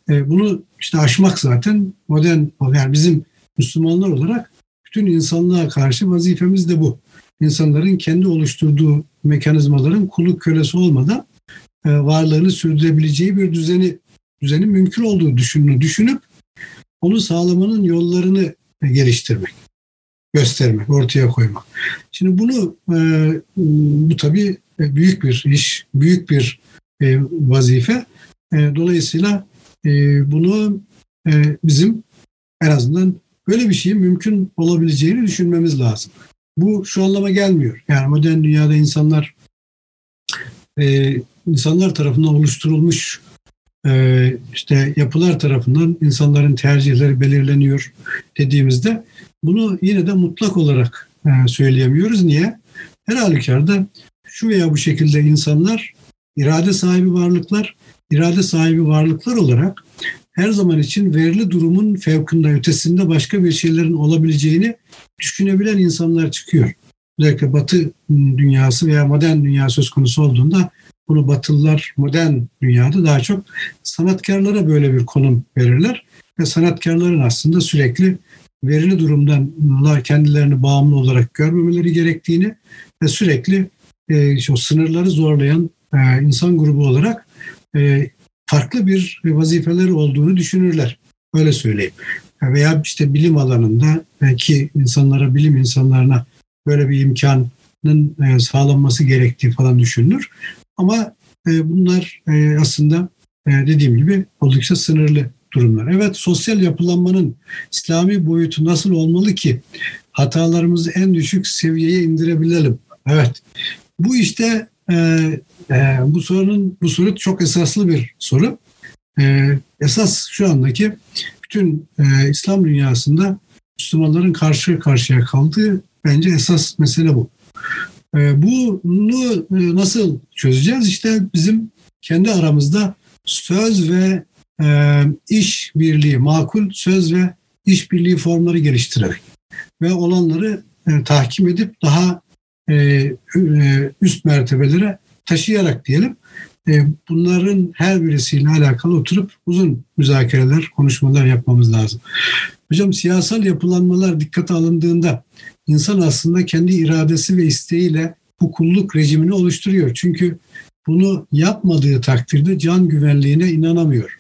S1: E, bunu işte aşmak zaten modern, yani bizim Müslümanlar olarak bütün insanlığa karşı vazifemiz de bu. İnsanların kendi oluşturduğu mekanizmaların kulu kölesi olmadan e, varlığını sürdürebileceği bir düzeni düzenin mümkün olduğu düşününü düşünüp onu sağlamanın yollarını geliştirmek, göstermek, ortaya koymak. Şimdi bunu e, bu tabii büyük bir iş, büyük bir e, vazife. Dolayısıyla bunu bizim en azından böyle bir şeyin mümkün olabileceğini düşünmemiz lazım. Bu şu anlama gelmiyor. Yani modern dünyada insanlar e, insanlar tarafından oluşturulmuş e, işte yapılar tarafından insanların tercihleri belirleniyor dediğimizde bunu yine de mutlak olarak e, söyleyemiyoruz. Niye? Her halükarda şu veya bu şekilde insanlar irade sahibi varlıklar, irade sahibi varlıklar olarak her zaman için verili durumun fevkinde, ötesinde başka bir şeylerin olabileceğini düşünebilen insanlar çıkıyor. Özellikle Batı dünyası veya modern dünya söz konusu olduğunda bunu Batılılar modern dünyada daha çok sanatkarlara böyle bir konum verirler. Ve sanatkarların aslında sürekli verili durumdan kendilerini bağımlı olarak görmemeleri gerektiğini ve sürekli e, o sınırları zorlayan e, insan grubu olarak e, farklı bir vazifeler olduğunu düşünürler. Öyle söyleyeyim. Veya işte bilim alanında ki insanlara, bilim insanlarına böyle bir imkanın e, sağlanması gerektiği falan düşünülür. Ama e, bunlar e, aslında dediğim gibi oldukça sınırlı durumlar. Evet sosyal yapılanmanın İslami boyutu nasıl olmalı ki hatalarımızı en düşük seviyeye indirebilelim? Evet. Bu işte e, e, bu sorunun bu soru çok esaslı bir soru. E, esas şu andaki bütün e, İslam dünyasında Müslümanların karşı karşıya kaldığı bence esas mesele bu. E, bunu e, nasıl çözeceğiz? İşte bizim kendi aramızda söz ve e, iş birliği, makul söz ve iş birliği formları geliştirerek ve olanları e, tahkim edip daha üst mertebelere taşıyarak diyelim bunların her birisiyle alakalı oturup uzun müzakereler, konuşmalar yapmamız lazım. Hocam siyasal yapılanmalar dikkate alındığında insan aslında kendi iradesi ve isteğiyle bu kulluk rejimini oluşturuyor. Çünkü bunu yapmadığı takdirde can güvenliğine inanamıyor.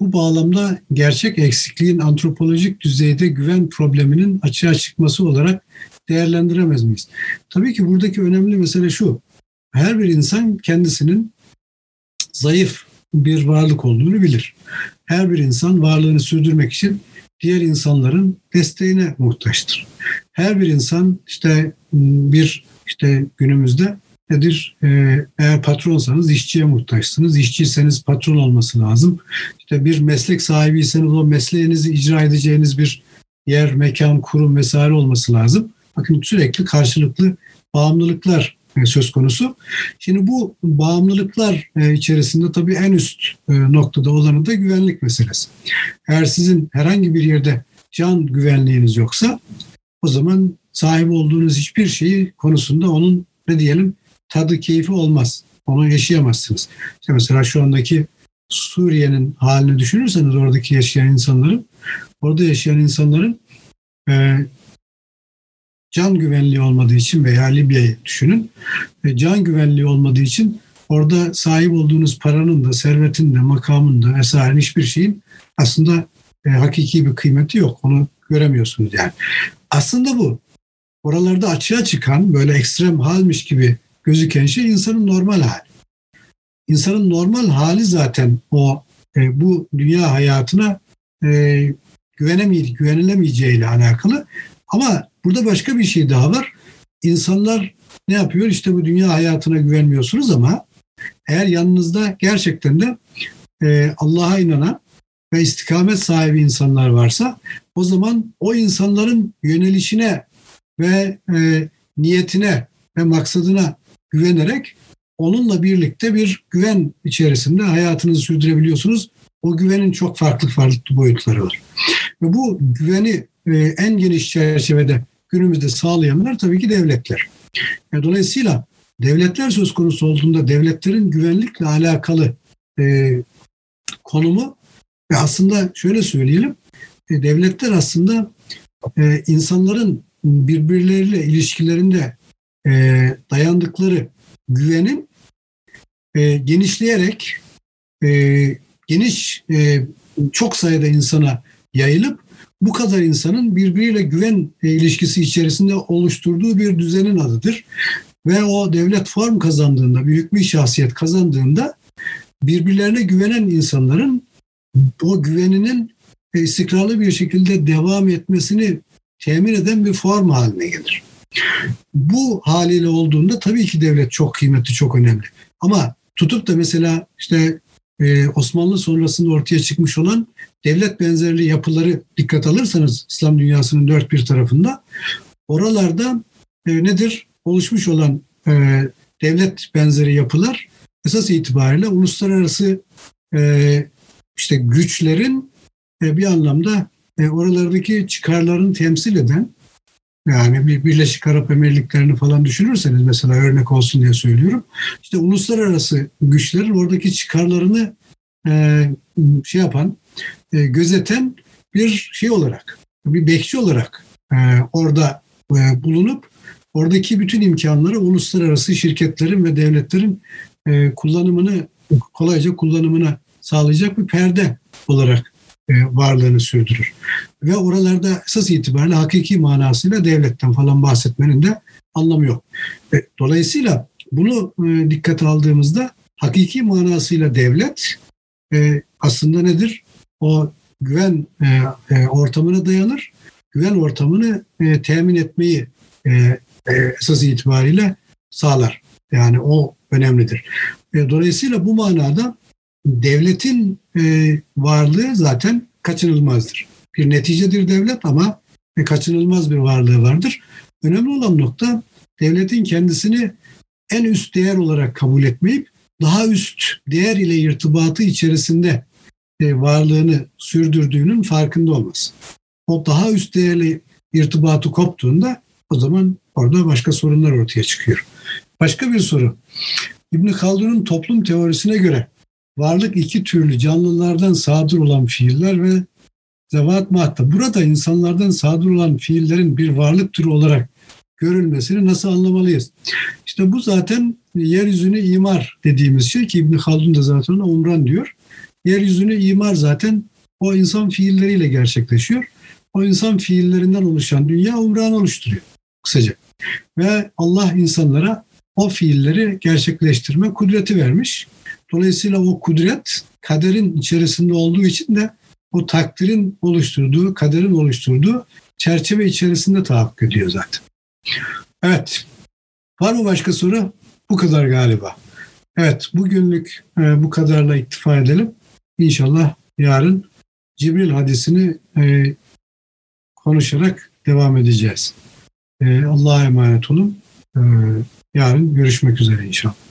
S1: Bu bağlamda gerçek eksikliğin antropolojik düzeyde güven probleminin açığa çıkması olarak değerlendiremez miyiz? Tabii ki buradaki önemli mesele şu. Her bir insan kendisinin zayıf bir varlık olduğunu bilir. Her bir insan varlığını sürdürmek için diğer insanların desteğine muhtaçtır. Her bir insan işte bir işte günümüzde nedir? Ee, eğer patronsanız işçiye muhtaçsınız. İşçiyseniz patron olması lazım. İşte bir meslek sahibiyseniz o mesleğinizi icra edeceğiniz bir yer, mekan, kurum vesaire olması lazım. Bakın sürekli karşılıklı bağımlılıklar söz konusu. Şimdi bu bağımlılıklar e, içerisinde tabii en üst e, noktada olanı da güvenlik meselesi. Eğer sizin herhangi bir yerde can güvenliğiniz yoksa o zaman sahip olduğunuz hiçbir şeyi konusunda onun ne diyelim tadı keyfi olmaz. Onu yaşayamazsınız. İşte mesela şu andaki Suriye'nin halini düşünürseniz oradaki yaşayan insanların, orada yaşayan insanların e, can güvenliği olmadığı için veya Libya'yı düşünün. E, can güvenliği olmadığı için orada sahip olduğunuz paranın da, servetin de, makamın da vesaire hiçbir şeyin aslında e, hakiki bir kıymeti yok. Onu göremiyorsunuz yani. Aslında bu oralarda açığa çıkan böyle ekstrem halmiş gibi gözüken şey insanın normal hali. İnsanın normal hali zaten o e, bu dünya hayatına e, güvenemey güvenilemeyeceğiyle alakalı. Ama burada başka bir şey daha var. İnsanlar ne yapıyor? İşte bu dünya hayatına güvenmiyorsunuz ama eğer yanınızda gerçekten de e, Allah'a inanan ve istikamet sahibi insanlar varsa o zaman o insanların yönelişine ve e, niyetine ve maksadına güvenerek onunla birlikte bir güven içerisinde hayatınızı sürdürebiliyorsunuz. O güvenin çok farklı farklı boyutları var. Ve bu güveni en geniş çerçevede günümüzde sağlayanlar tabii ki devletler. Dolayısıyla devletler söz konusu olduğunda devletlerin güvenlikle alakalı e, konumu ve aslında şöyle söyleyelim, e, devletler aslında e, insanların birbirleriyle ilişkilerinde e, dayandıkları güvenin e, genişleyerek e, geniş e, çok sayıda insana yayılıp bu kadar insanın birbiriyle güven e, ilişkisi içerisinde oluşturduğu bir düzenin adıdır. Ve o devlet form kazandığında, büyük bir şahsiyet kazandığında birbirlerine güvenen insanların o güveninin e, istikrarlı bir şekilde devam etmesini temin eden bir form haline gelir. Bu haliyle olduğunda tabii ki devlet çok kıymetli, çok önemli. Ama tutup da mesela işte e, Osmanlı sonrasında ortaya çıkmış olan devlet benzerli yapıları dikkat alırsanız İslam dünyasının dört bir tarafında oralarda e, nedir? Oluşmuş olan e, devlet benzeri yapılar esas itibariyle uluslararası e, işte güçlerin e, bir anlamda e, oralardaki çıkarlarını temsil eden yani bir Birleşik Arap Emirlikleri'ni falan düşünürseniz mesela örnek olsun diye söylüyorum. İşte uluslararası güçlerin oradaki çıkarlarını e, şey yapan, e, gözeten bir şey olarak, bir bekçi olarak e, orada e, bulunup oradaki bütün imkanları uluslararası şirketlerin ve devletlerin e, kullanımını kolayca kullanımına sağlayacak bir perde olarak varlığını sürdürür. Ve oralarda esas itibariyle hakiki manasıyla devletten falan bahsetmenin de anlamı yok. Dolayısıyla bunu e, dikkate aldığımızda hakiki manasıyla devlet aslında nedir? O güven ortamına dayanır. Güven ortamını temin etmeyi esas itibariyle sağlar. Yani o önemlidir. Dolayısıyla bu manada devletin e, varlığı zaten kaçınılmazdır. Bir neticedir devlet ama e, kaçınılmaz bir varlığı vardır. Önemli olan nokta devletin kendisini en üst değer olarak kabul etmeyip daha üst değer ile irtibatı içerisinde e, varlığını sürdürdüğünün farkında olması. O daha üst değerli irtibatı koptuğunda o zaman orada başka sorunlar ortaya çıkıyor. Başka bir soru. İbn Haldun'un toplum teorisine göre varlık iki türlü canlılardan sadır olan fiiller ve zevat mahta. Burada insanlardan sadır olan fiillerin bir varlık türü olarak görülmesini nasıl anlamalıyız? İşte bu zaten yeryüzünü imar dediğimiz şey ki İbn Haldun da zaten umran diyor. Yeryüzünü imar zaten o insan fiilleriyle gerçekleşiyor. O insan fiillerinden oluşan dünya umran oluşturuyor kısaca. Ve Allah insanlara o fiilleri gerçekleştirme kudreti vermiş. Dolayısıyla o kudret kaderin içerisinde olduğu için de o takdirin oluşturduğu, kaderin oluşturduğu çerçeve içerisinde tahakkuk ediyor zaten. Evet. Var mı başka soru? Bu kadar galiba. Evet bugünlük e, bu kadarla iktifa edelim. İnşallah yarın Cibril hadisini e, konuşarak devam edeceğiz. E, Allah'a emanet olun. E, yarın görüşmek üzere inşallah.